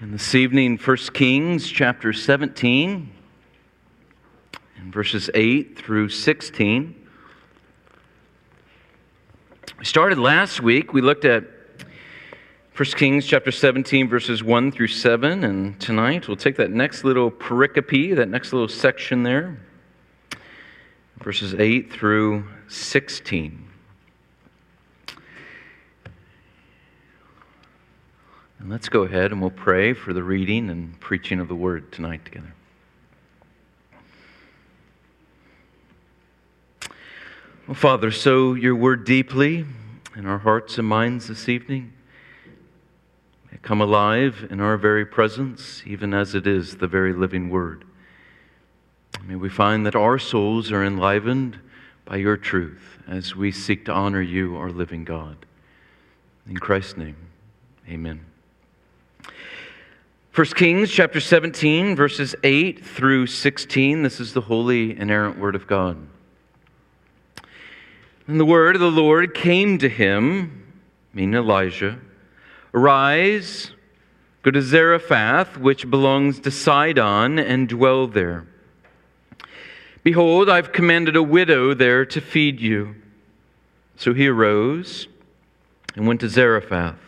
And this evening, 1 Kings chapter 17, and verses 8 through 16. We started last week, we looked at 1 Kings chapter 17, verses 1 through 7, and tonight we'll take that next little pericope, that next little section there, verses 8 through 16. And let's go ahead and we'll pray for the reading and preaching of the word tonight together. Well, Father, sow your word deeply in our hearts and minds this evening. May it come alive in our very presence, even as it is the very living word. May we find that our souls are enlivened by your truth as we seek to honor you, our living God. In Christ's name, amen. 1 Kings chapter 17, verses 8 through 16. This is the holy, inerrant word of God. And the word of the Lord came to him, meaning Elijah Arise, go to Zarephath, which belongs to Sidon, and dwell there. Behold, I've commanded a widow there to feed you. So he arose and went to Zarephath.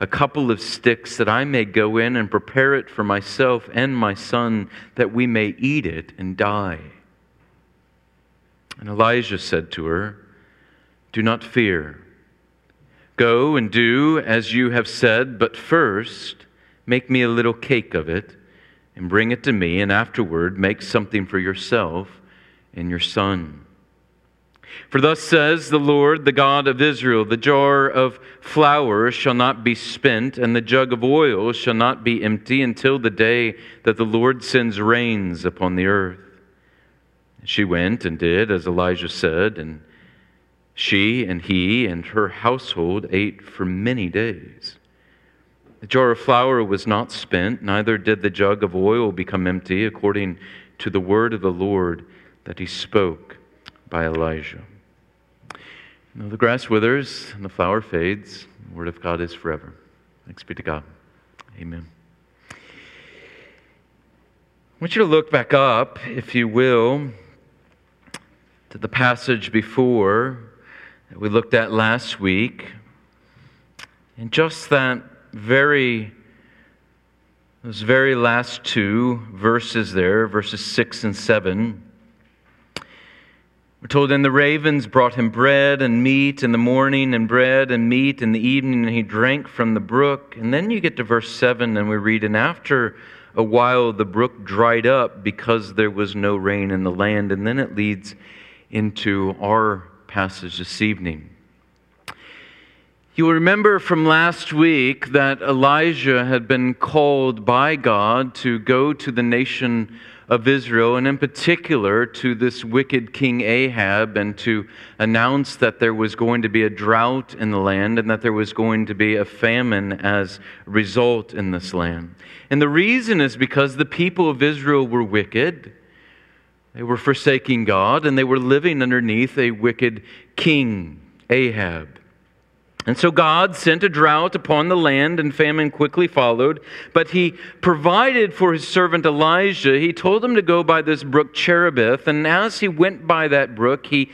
a couple of sticks that I may go in and prepare it for myself and my son, that we may eat it and die. And Elijah said to her, Do not fear. Go and do as you have said, but first make me a little cake of it and bring it to me, and afterward make something for yourself and your son. For thus says the Lord, the God of Israel The jar of flour shall not be spent, and the jug of oil shall not be empty until the day that the Lord sends rains upon the earth. She went and did as Elijah said, and she and he and her household ate for many days. The jar of flour was not spent, neither did the jug of oil become empty, according to the word of the Lord that he spoke by Elijah. Know, the grass withers and the flower fades. The word of God is forever. Thanks be to God. Amen. I want you to look back up, if you will, to the passage before that we looked at last week. And just that very, those very last two verses there, verses 6 and 7 we're told, and the ravens brought him bread and meat in the morning, and bread and meat in the evening, and he drank from the brook. And then you get to verse 7, and we read, And after a while the brook dried up because there was no rain in the land. And then it leads into our passage this evening. You will remember from last week that Elijah had been called by God to go to the nation of Israel, and in particular to this wicked King Ahab, and to announce that there was going to be a drought in the land and that there was going to be a famine as result in this land. And the reason is because the people of Israel were wicked. They were forsaking God and they were living underneath a wicked king, Ahab. And so God sent a drought upon the land, and famine quickly followed. But he provided for his servant Elijah. He told him to go by this brook Cherith. And as he went by that brook, he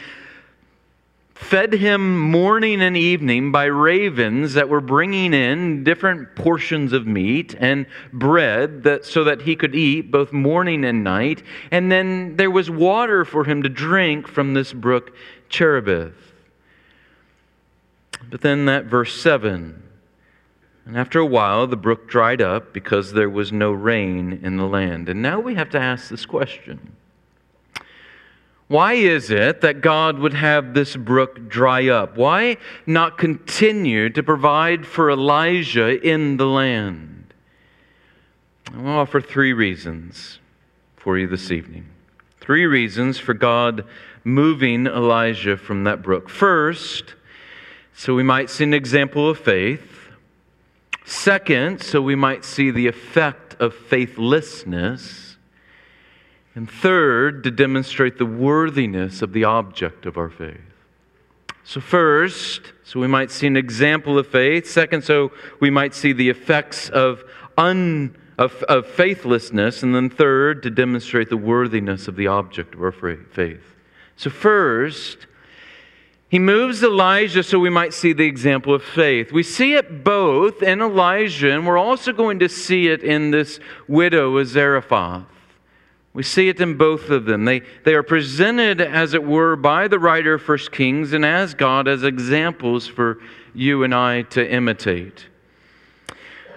fed him morning and evening by ravens that were bringing in different portions of meat and bread that, so that he could eat both morning and night. And then there was water for him to drink from this brook Cherith. But then that verse 7 and after a while, the brook dried up because there was no rain in the land. And now we have to ask this question Why is it that God would have this brook dry up? Why not continue to provide for Elijah in the land? I will offer three reasons for you this evening. Three reasons for God moving Elijah from that brook. First, so we might see an example of faith. Second, so we might see the effect of faithlessness. And third, to demonstrate the worthiness of the object of our faith. So, first, so we might see an example of faith. Second, so we might see the effects of, un, of, of faithlessness. And then third, to demonstrate the worthiness of the object of our faith. So, first, he moves Elijah so we might see the example of faith. We see it both in Elijah, and we're also going to see it in this widow of Zarephath. We see it in both of them. They, they are presented, as it were, by the writer of 1 Kings and as God as examples for you and I to imitate.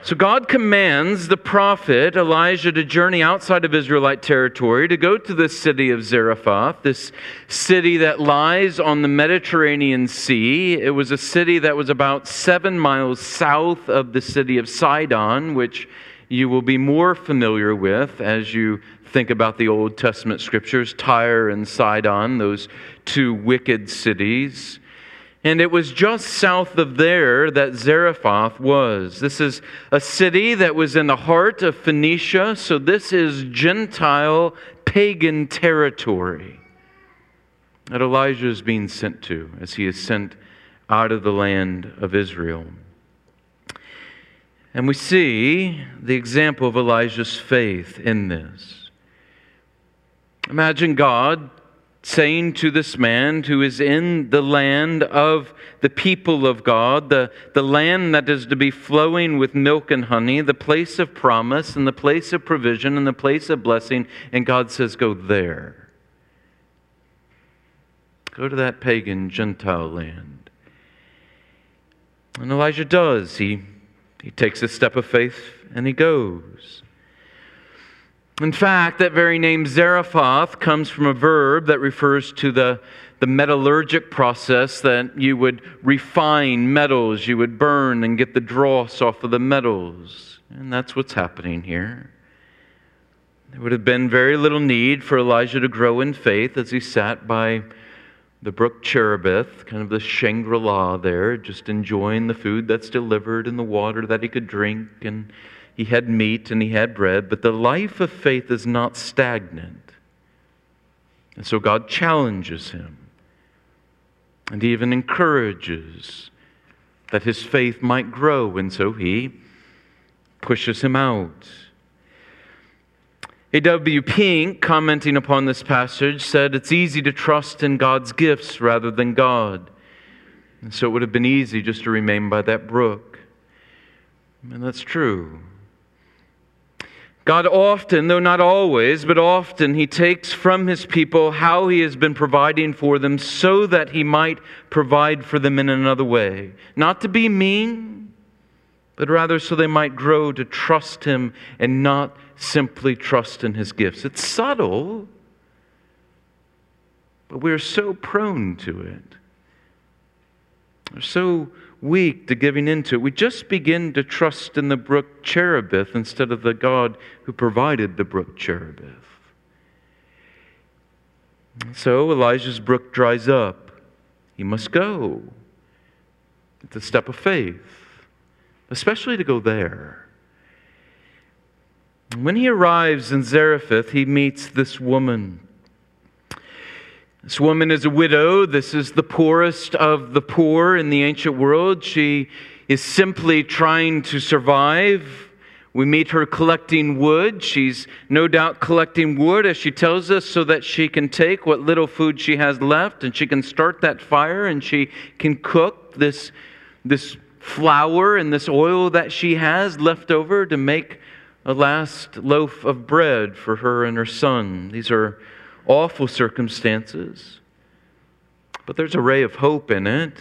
So God commands the prophet Elijah to journey outside of Israelite territory, to go to the city of Zarephath, this city that lies on the Mediterranean Sea. It was a city that was about seven miles south of the city of Sidon, which you will be more familiar with as you think about the Old Testament scriptures Tyre and Sidon, those two wicked cities. And it was just south of there that Zarephath was. This is a city that was in the heart of Phoenicia, so this is Gentile pagan territory that Elijah is being sent to as he is sent out of the land of Israel. And we see the example of Elijah's faith in this. Imagine God saying to this man who is in the land of the people of God, the, the land that is to be flowing with milk and honey, the place of promise and the place of provision and the place of blessing, and God says, Go there. Go to that pagan Gentile land. And Elijah does. He, he takes a step of faith and he goes. In fact, that very name Zarephath comes from a verb that refers to the, the metallurgic process that you would refine metals, you would burn and get the dross off of the metals. And that's what's happening here. There would have been very little need for Elijah to grow in faith as he sat by the brook Cherith, kind of the Shangri La there, just enjoying the food that's delivered and the water that he could drink and he had meat and he had bread, but the life of faith is not stagnant. And so God challenges him and he even encourages that his faith might grow, and so he pushes him out. A.W. Pink, commenting upon this passage, said it's easy to trust in God's gifts rather than God. And so it would have been easy just to remain by that brook. And that's true. God often, though not always, but often, He takes from His people how He has been providing for them so that He might provide for them in another way. Not to be mean, but rather so they might grow to trust Him and not simply trust in His gifts. It's subtle, but we're so prone to it. We're so weak to giving into it. We just begin to trust in the brook Cherith instead of the God who provided the brook Cherith. So Elijah's brook dries up. He must go. It's a step of faith, especially to go there. When he arrives in Zarephath, he meets this woman. This woman is a widow. This is the poorest of the poor in the ancient world. She is simply trying to survive. We meet her collecting wood. She's no doubt collecting wood, as she tells us, so that she can take what little food she has left and she can start that fire and she can cook this, this flour and this oil that she has left over to make a last loaf of bread for her and her son. These are awful circumstances, but there's a ray of hope in it.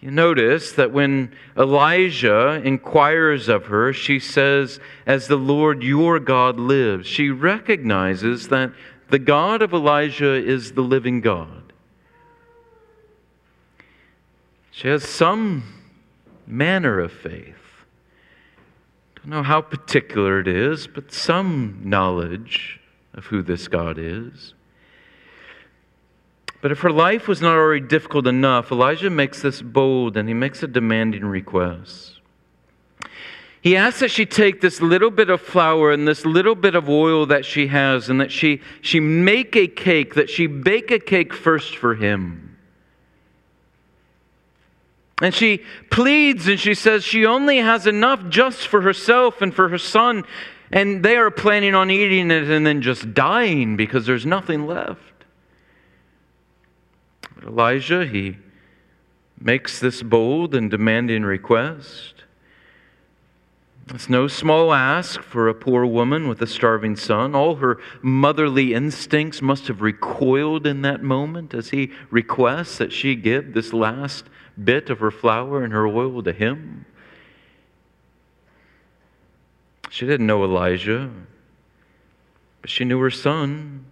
You notice that when Elijah inquires of her, she says, As the Lord your God lives. She recognizes that the God of Elijah is the living God. She has some manner of faith. don't know how particular it is, but some knowledge of who this God is. But if her life was not already difficult enough, Elijah makes this bold and he makes a demanding request. He asks that she take this little bit of flour and this little bit of oil that she has and that she, she make a cake, that she bake a cake first for him. And she pleads and she says she only has enough just for herself and for her son, and they are planning on eating it and then just dying because there's nothing left. But Elijah, he makes this bold and demanding request. It's no small ask for a poor woman with a starving son. All her motherly instincts must have recoiled in that moment as he requests that she give this last bit of her flour and her oil to him. She didn't know Elijah, but she knew her son,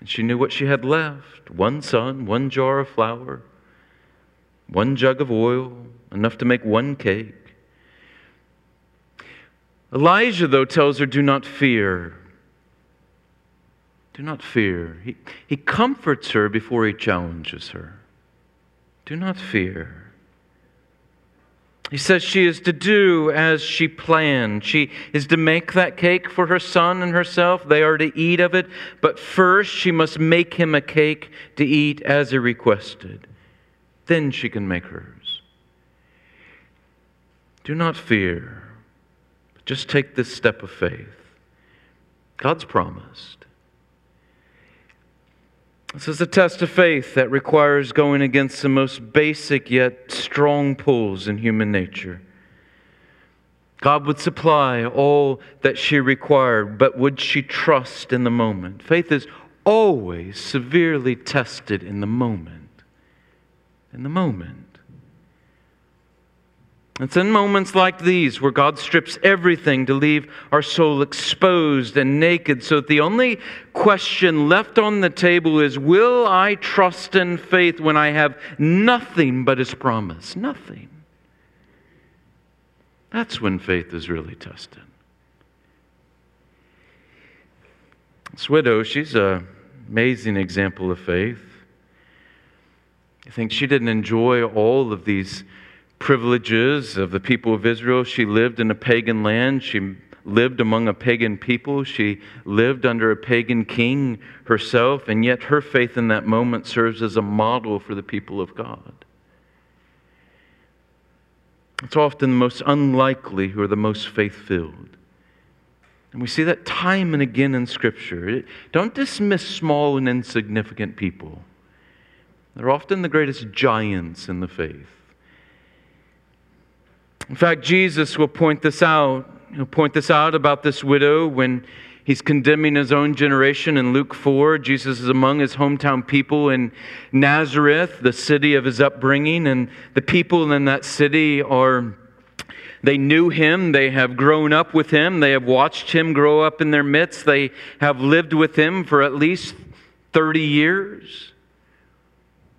and she knew what she had left one son, one jar of flour, one jug of oil, enough to make one cake. Elijah, though, tells her, Do not fear. Do not fear. He, he comforts her before he challenges her. Do not fear. He says she is to do as she planned. She is to make that cake for her son and herself. They are to eat of it. But first, she must make him a cake to eat as he requested. Then she can make hers. Do not fear. Just take this step of faith. God's promised. This is a test of faith that requires going against the most basic yet strong pulls in human nature. God would supply all that she required, but would she trust in the moment? Faith is always severely tested in the moment. In the moment. It's in moments like these where God strips everything to leave our soul exposed and naked, so that the only question left on the table is Will I trust in faith when I have nothing but His promise? Nothing. That's when faith is really tested. This widow, she's an amazing example of faith. I think she didn't enjoy all of these privileges of the people of Israel. She lived in a pagan land. She lived among a pagan people. She lived under a pagan king herself, and yet her faith in that moment serves as a model for the people of God. It's often the most unlikely who are the most faith filled. And we see that time and again in Scripture. Don't dismiss small and insignificant people, they're often the greatest giants in the faith. In fact, Jesus will point this out. He'll point this out about this widow when he's condemning his own generation in Luke 4. Jesus is among his hometown people in Nazareth, the city of his upbringing, and the people in that city are. They knew him. They have grown up with him. They have watched him grow up in their midst. They have lived with him for at least 30 years.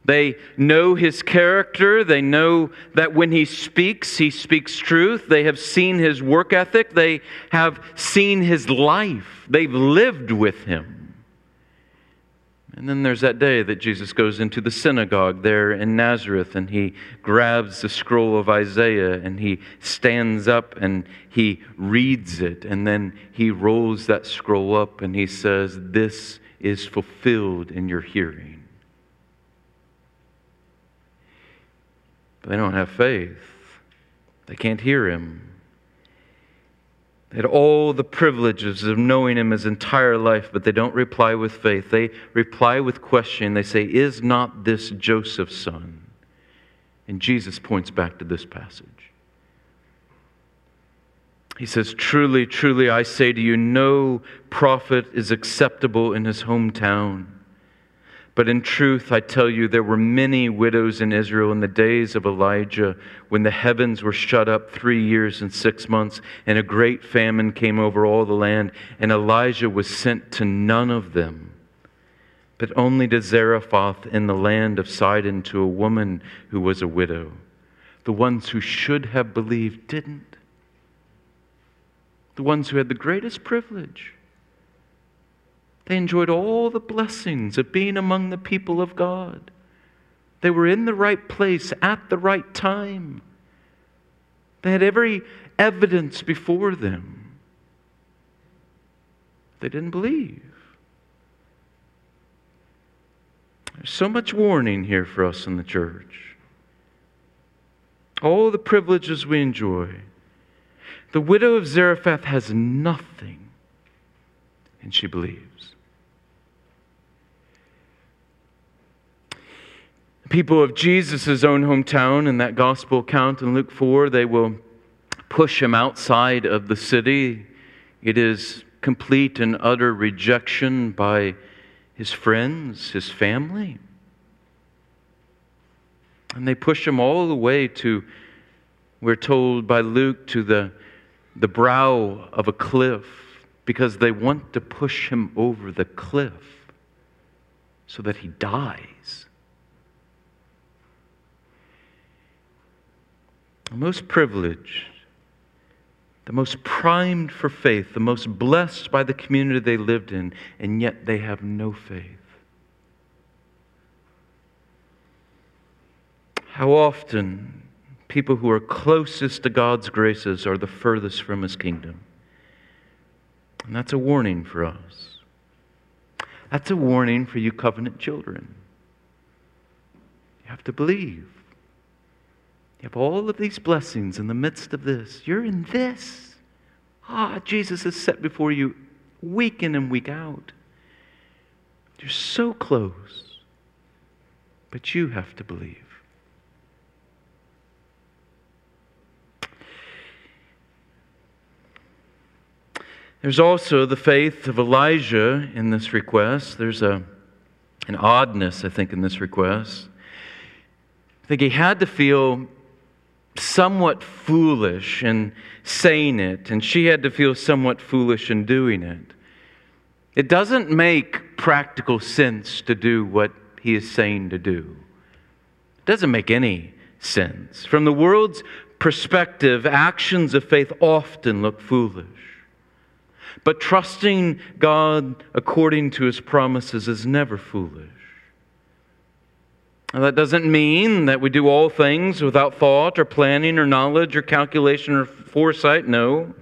They know his character. They know that when he speaks, he speaks truth. They have seen his work ethic. They have seen his life. They've lived with him. And then there's that day that Jesus goes into the synagogue there in Nazareth and he grabs the scroll of Isaiah and he stands up and he reads it. And then he rolls that scroll up and he says, This is fulfilled in your hearing. But they don't have faith. They can't hear him. They had all the privileges of knowing him his entire life, but they don't reply with faith. They reply with question. They say, Is not this Joseph's son? And Jesus points back to this passage. He says, Truly, truly, I say to you, no prophet is acceptable in his hometown. But in truth, I tell you, there were many widows in Israel in the days of Elijah when the heavens were shut up three years and six months, and a great famine came over all the land, and Elijah was sent to none of them, but only to Zarephath in the land of Sidon to a woman who was a widow. The ones who should have believed didn't. the ones who had the greatest privilege. They enjoyed all the blessings of being among the people of God. They were in the right place at the right time. They had every evidence before them. They didn't believe. There's so much warning here for us in the church. All the privileges we enjoy. The widow of Zarephath has nothing, and she believes. People of Jesus' own hometown in that gospel account in Luke 4, they will push him outside of the city. It is complete and utter rejection by his friends, his family. And they push him all the way to, we're told by Luke, to the, the brow of a cliff because they want to push him over the cliff so that he dies. The most privileged, the most primed for faith, the most blessed by the community they lived in, and yet they have no faith. How often people who are closest to God's graces are the furthest from His kingdom. And that's a warning for us. That's a warning for you covenant children. You have to believe. You have all of these blessings in the midst of this. You're in this. Ah, Jesus is set before you week in and week out. You're so close, but you have to believe. There's also the faith of Elijah in this request. There's a, an oddness, I think, in this request. I think he had to feel somewhat foolish in saying it, and she had to feel somewhat foolish in doing it. It doesn't make practical sense to do what he is saying to do. It doesn't make any sense. From the world's perspective, actions of faith often look foolish. But trusting God according to his promises is never foolish. Now, that doesn't mean that we do all things without thought or planning or knowledge or calculation or foresight. No.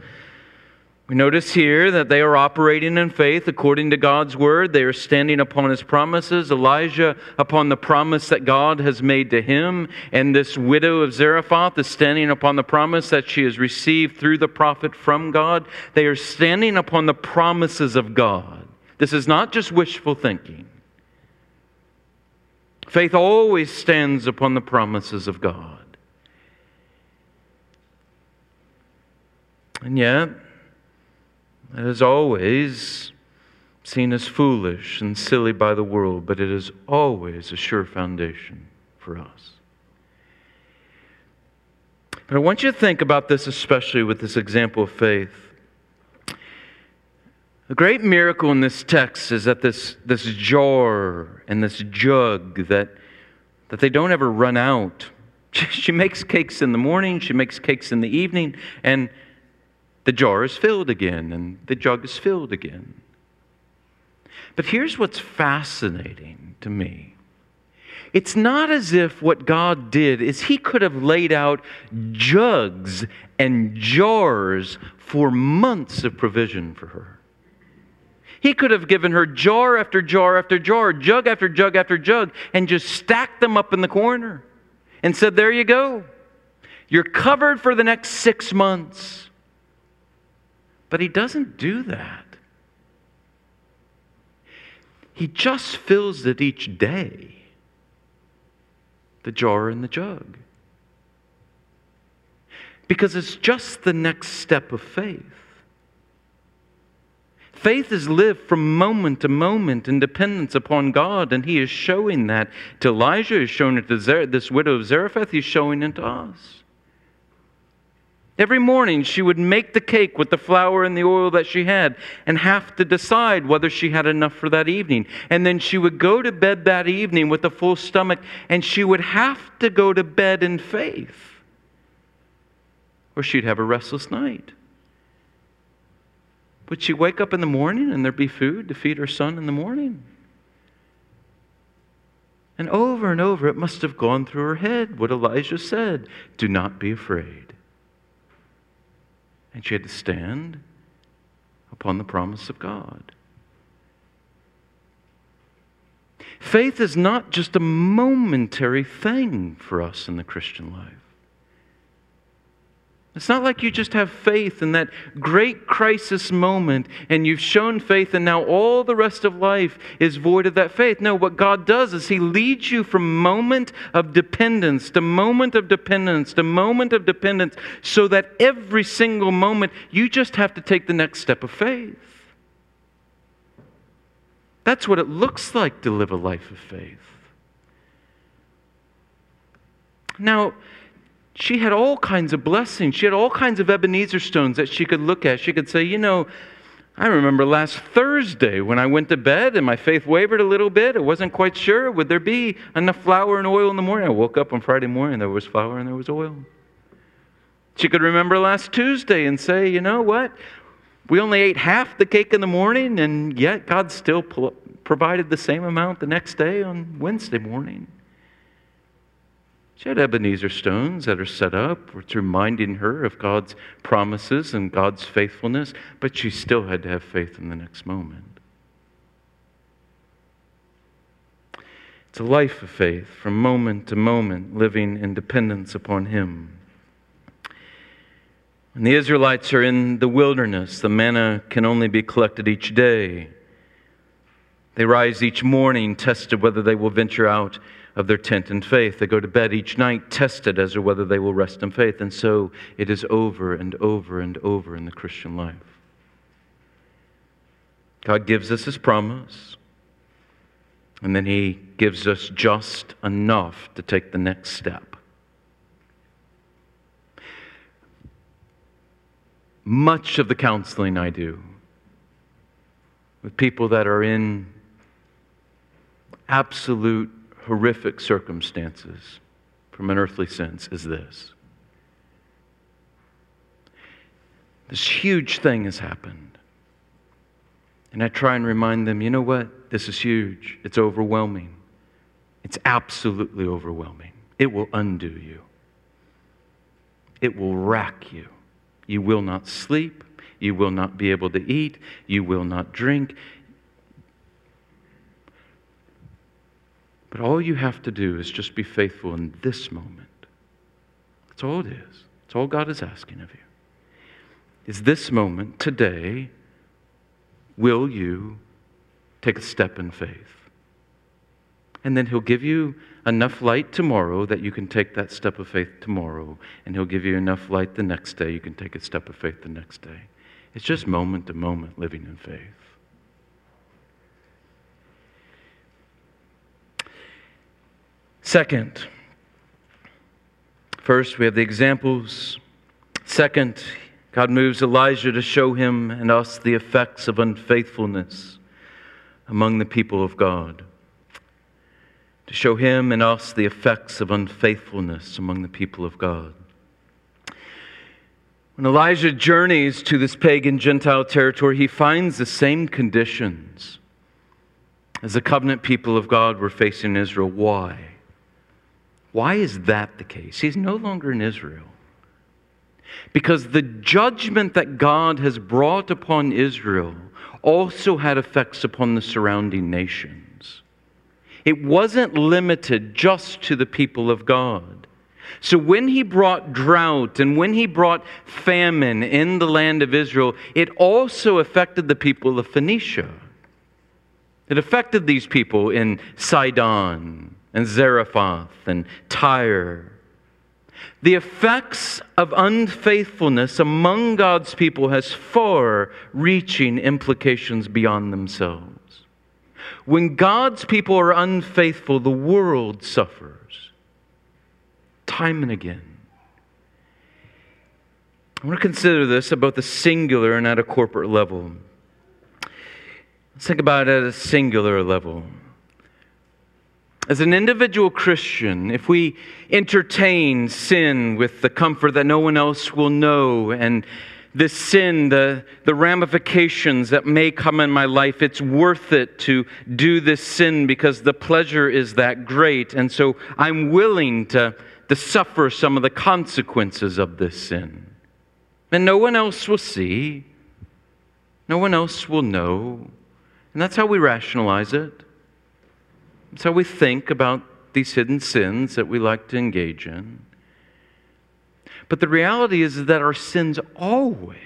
We notice here that they are operating in faith according to God's word. They are standing upon his promises. Elijah upon the promise that God has made to him. And this widow of Zarephath is standing upon the promise that she has received through the prophet from God. They are standing upon the promises of God. This is not just wishful thinking. Faith always stands upon the promises of God. And yet, it is always seen as foolish and silly by the world, but it is always a sure foundation for us. But I want you to think about this, especially with this example of faith. The great miracle in this text is that this, this jar and this jug that, that they don't ever run out. She makes cakes in the morning, she makes cakes in the evening, and the jar is filled again, and the jug is filled again. But here's what's fascinating to me. It's not as if what God did is He could have laid out jugs and jars for months of provision for her. He could have given her jar after jar after jar, jug after jug after jug, and just stacked them up in the corner and said, There you go. You're covered for the next six months. But he doesn't do that. He just fills it each day the jar and the jug. Because it's just the next step of faith. Faith is lived from moment to moment in dependence upon God, and He is showing that to Elijah, He's showing it to Zer- this widow of Zarephath, He's showing it to us. Every morning she would make the cake with the flour and the oil that she had and have to decide whether she had enough for that evening. And then she would go to bed that evening with a full stomach and she would have to go to bed in faith or she'd have a restless night. Would she wake up in the morning and there'd be food to feed her son in the morning? And over and over, it must have gone through her head what Elijah said do not be afraid. And she had to stand upon the promise of God. Faith is not just a momentary thing for us in the Christian life. It's not like you just have faith in that great crisis moment and you've shown faith and now all the rest of life is void of that faith. No, what God does is He leads you from moment of dependence to moment of dependence to moment of dependence so that every single moment you just have to take the next step of faith. That's what it looks like to live a life of faith. Now, she had all kinds of blessings. She had all kinds of Ebenezer stones that she could look at. She could say, you know, I remember last Thursday when I went to bed and my faith wavered a little bit. I wasn't quite sure. Would there be enough flour and oil in the morning? I woke up on Friday morning, there was flour and there was oil. She could remember last Tuesday and say, you know what? We only ate half the cake in the morning, and yet God still provided the same amount the next day on Wednesday morning. She had Ebenezer stones that are set up, which reminding her of God's promises and God's faithfulness, but she still had to have faith in the next moment. It's a life of faith from moment to moment, living in dependence upon Him. When the Israelites are in the wilderness, the manna can only be collected each day. They rise each morning, tested whether they will venture out of their tent in faith. They go to bed each night tested as to whether they will rest in faith. And so it is over and over and over in the Christian life. God gives us his promise, and then he gives us just enough to take the next step. Much of the counseling I do with people that are in absolute horrific circumstances from an earthly sense is this this huge thing has happened. And I try and remind them, you know what? This is huge. It's overwhelming. It's absolutely overwhelming. It will undo you, it will rack you. You will not sleep. You will not be able to eat. You will not drink. But all you have to do is just be faithful in this moment. That's all it is. That's all God is asking of you. Is this moment, today, will you take a step in faith? And then He'll give you enough light tomorrow that you can take that step of faith tomorrow. And He'll give you enough light the next day you can take a step of faith the next day. It's just moment to moment living in faith. Second, first, we have the examples. Second, God moves Elijah to show him and us the effects of unfaithfulness among the people of God. To show him and us the effects of unfaithfulness among the people of God. When Elijah journeys to this pagan Gentile territory, he finds the same conditions as the covenant people of God were facing in Israel. Why? Why is that the case? He's no longer in Israel. Because the judgment that God has brought upon Israel also had effects upon the surrounding nations. It wasn't limited just to the people of God. So when he brought drought and when he brought famine in the land of Israel, it also affected the people of Phoenicia. It affected these people in Sidon and Zarephath and Tyre. The effects of unfaithfulness among God's people has far reaching implications beyond themselves. When God's people are unfaithful, the world suffers time and again. I want to consider this about the singular and at a corporate level. Let's think about it at a singular level. As an individual Christian, if we entertain sin with the comfort that no one else will know, and this sin, the, the ramifications that may come in my life, it's worth it to do this sin because the pleasure is that great. And so I'm willing to, to suffer some of the consequences of this sin. And no one else will see, no one else will know. And that's how we rationalize it. How we think about these hidden sins that we like to engage in. But the reality is that our sins always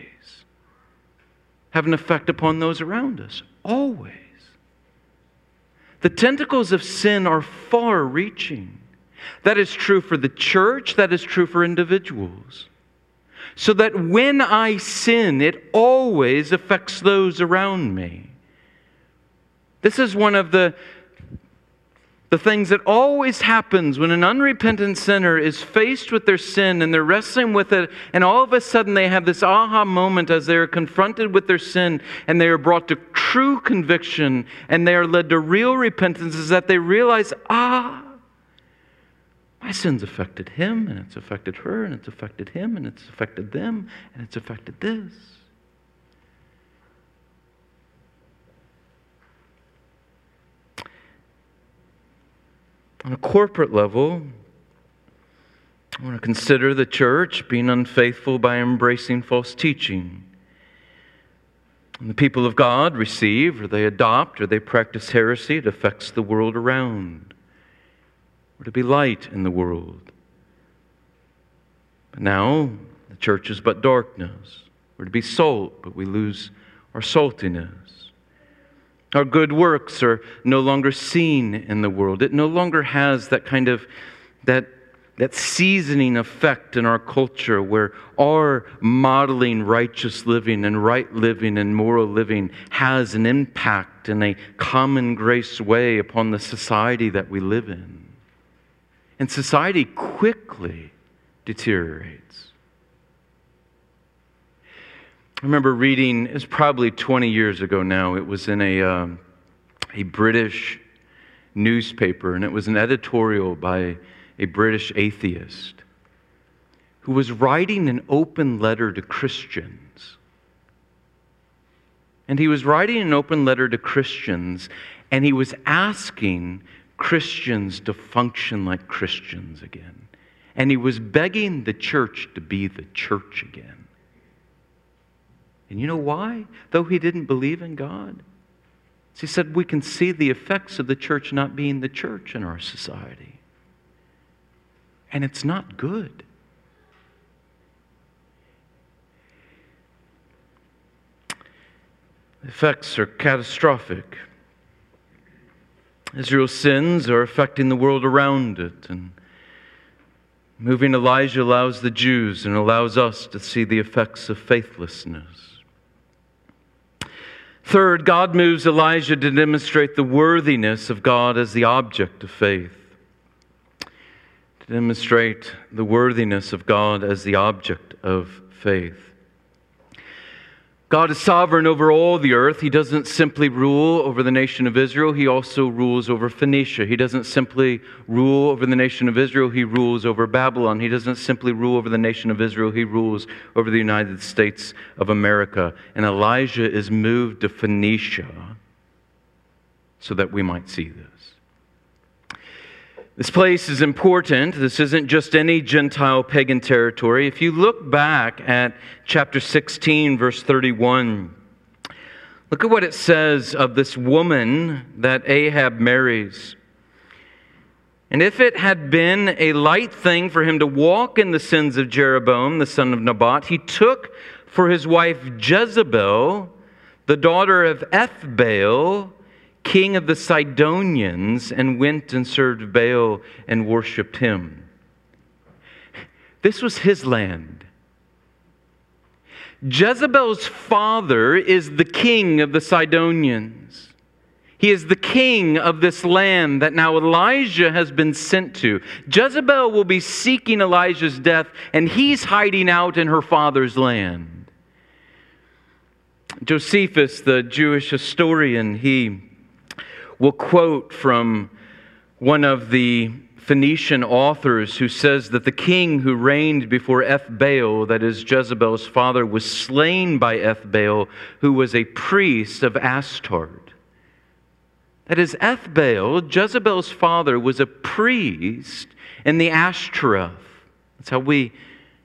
have an effect upon those around us. Always. The tentacles of sin are far reaching. That is true for the church, that is true for individuals. So that when I sin, it always affects those around me. This is one of the the things that always happens when an unrepentant sinner is faced with their sin and they're wrestling with it and all of a sudden they have this aha moment as they are confronted with their sin and they are brought to true conviction and they are led to real repentance is that they realize ah my sin's affected him and it's affected her and it's affected him and it's affected them and it's affected this On a corporate level, I want to consider the church being unfaithful by embracing false teaching. And the people of God receive, or they adopt, or they practice heresy, it affects the world around. We're to be light in the world. But now, the church is but darkness. We're to be salt, but we lose our saltiness. Our good works are no longer seen in the world. It no longer has that kind of that that seasoning effect in our culture where our modeling righteous living and right living and moral living has an impact in a common grace way upon the society that we live in. And society quickly deteriorates. I remember reading, it was probably 20 years ago now, it was in a, um, a British newspaper, and it was an editorial by a British atheist who was writing an open letter to Christians. And he was writing an open letter to Christians, and he was asking Christians to function like Christians again. And he was begging the church to be the church again. And you know why? Though he didn't believe in God. He said we can see the effects of the church not being the church in our society. And it's not good. The effects are catastrophic. Israel's sins are affecting the world around it. And moving Elijah allows the Jews and allows us to see the effects of faithlessness. Third, God moves Elijah to demonstrate the worthiness of God as the object of faith. To demonstrate the worthiness of God as the object of faith. God is sovereign over all the earth. He doesn't simply rule over the nation of Israel, He also rules over Phoenicia. He doesn't simply rule over the nation of Israel, He rules over Babylon. He doesn't simply rule over the nation of Israel, He rules over the United States of America. And Elijah is moved to Phoenicia so that we might see this. This place is important. This isn't just any Gentile pagan territory. If you look back at chapter 16, verse 31, look at what it says of this woman that Ahab marries. And if it had been a light thing for him to walk in the sins of Jeroboam, the son of Nebat, he took for his wife Jezebel, the daughter of Ethbaal, king of the Sidonians, and went and served Baal and worshiped him. This was his land. Jezebel's father is the king of the Sidonians. He is the king of this land that now Elijah has been sent to. Jezebel will be seeking Elijah's death, and he's hiding out in her father's land. Josephus, the Jewish historian, he will quote from one of the Phoenician authors who says that the king who reigned before Ethbaal, that is Jezebel's father, was slain by Ethbaal, who was a priest of Astarte. That is, Ethbaal, Jezebel's father, was a priest in the Ashtoreth. That's how we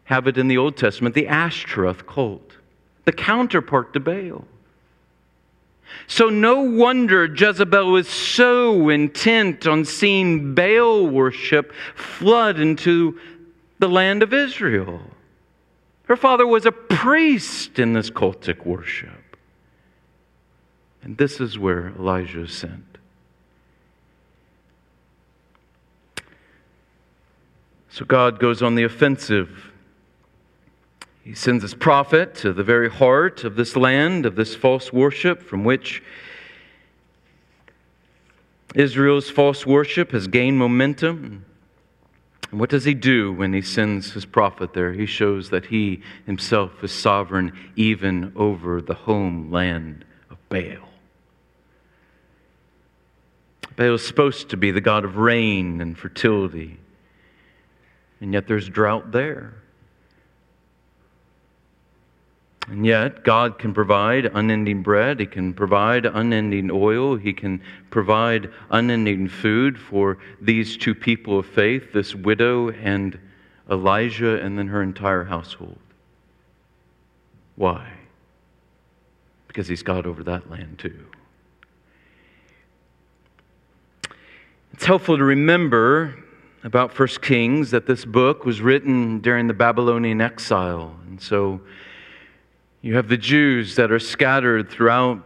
have it in the Old Testament, the Ashtoreth cult, the counterpart to Baal. So, no wonder Jezebel was so intent on seeing Baal worship flood into the land of Israel. Her father was a priest in this cultic worship. And this is where Elijah is sent. So God goes on the offensive. He sends his prophet to the very heart of this land, of this false worship from which Israel's false worship has gained momentum. And what does he do when he sends his prophet there? He shows that he himself is sovereign even over the homeland of Baal. Baal is supposed to be the god of rain and fertility, and yet there's drought there. And yet, God can provide unending bread. He can provide unending oil. He can provide unending food for these two people of faith, this widow and Elijah, and then her entire household. Why? Because He's God over that land too. It's helpful to remember about First Kings that this book was written during the Babylonian exile. And so, you have the Jews that are scattered throughout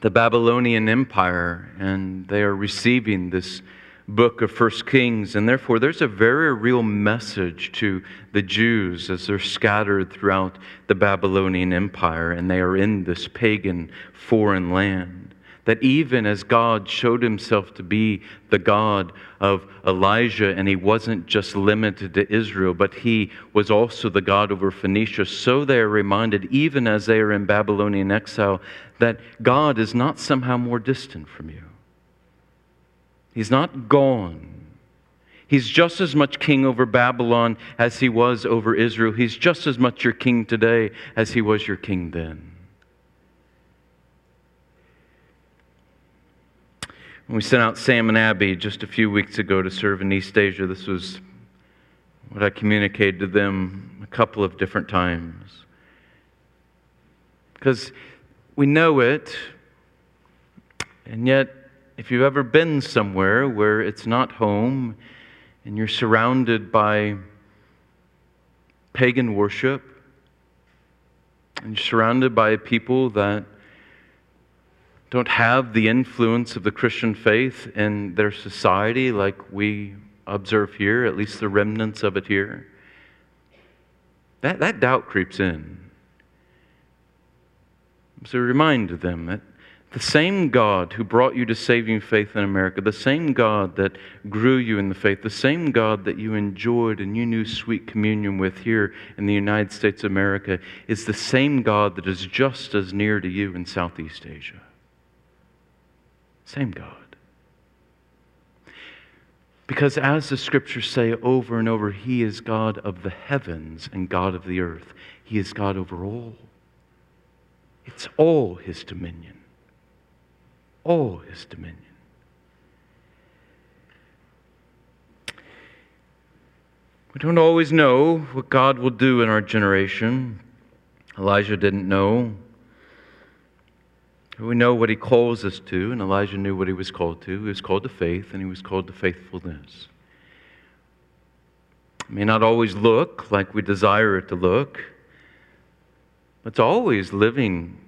the Babylonian Empire, and they are receiving this book of First Kings, and therefore there's a very real message to the Jews as they're scattered throughout the Babylonian Empire, and they are in this pagan foreign land that even as God showed himself to be the God of Elijah, and he wasn't just limited to Israel, but he was also the God over Phoenicia, so they are reminded, even as they are in Babylonian exile, that God is not somehow more distant from you. He's not gone. He's just as much king over Babylon as he was over Israel. He's just as much your king today as he was your king then. We sent out Sam and Abby just a few weeks ago to serve in East Asia, this was what I communicated to them a couple of different times. Because we know it, and yet, if you've ever been somewhere where it's not home and you're surrounded by pagan worship, and you're surrounded by people that don't have the influence of the Christian faith in their society like we observe here, at least the remnants of it here, that, that doubt creeps in. So remind them that the same God who brought you to saving faith in America, the same God that grew you in the faith, the same God that you enjoyed and you knew sweet communion with here in the United States of America, is the same God that is just as near to you in Southeast Asia. Same God. Because as the scriptures say over and over, He is God of the heavens and God of the earth. He is God over all. It's all His dominion. All His dominion. We don't always know what God will do in our generation. Elijah didn't know. We know what he calls us to, and Elijah knew what he was called to. He was called to faith, and he was called to faithfulness. It may not always look like we desire it to look, but it's always living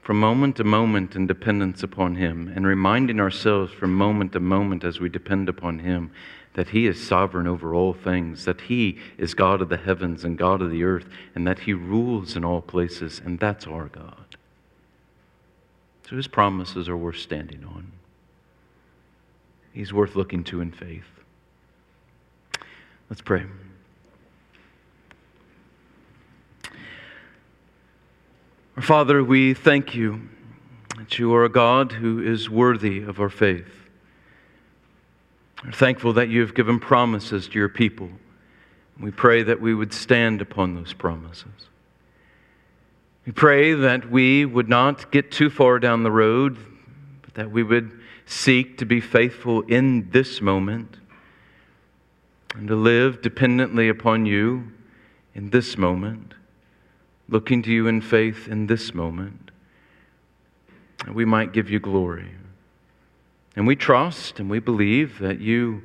from moment to moment in dependence upon him and reminding ourselves from moment to moment as we depend upon him that he is sovereign over all things, that he is God of the heavens and God of the earth, and that he rules in all places, and that's our God. So his promises are worth standing on. He's worth looking to in faith. Let's pray. Our Father, we thank you that you are a God who is worthy of our faith. We're thankful that you have given promises to your people. We pray that we would stand upon those promises. We pray that we would not get too far down the road, but that we would seek to be faithful in this moment and to live dependently upon you in this moment, looking to you in faith in this moment, that we might give you glory. And we trust and we believe that you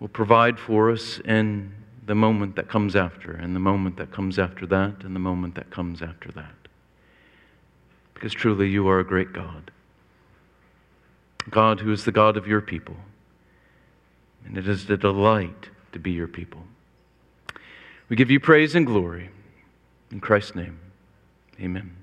will provide for us in the moment that comes after, and the moment that comes after that, and the moment that comes after that. Because truly, you are a great God. God who is the God of your people. And it is a delight to be your people. We give you praise and glory. In Christ's name, amen.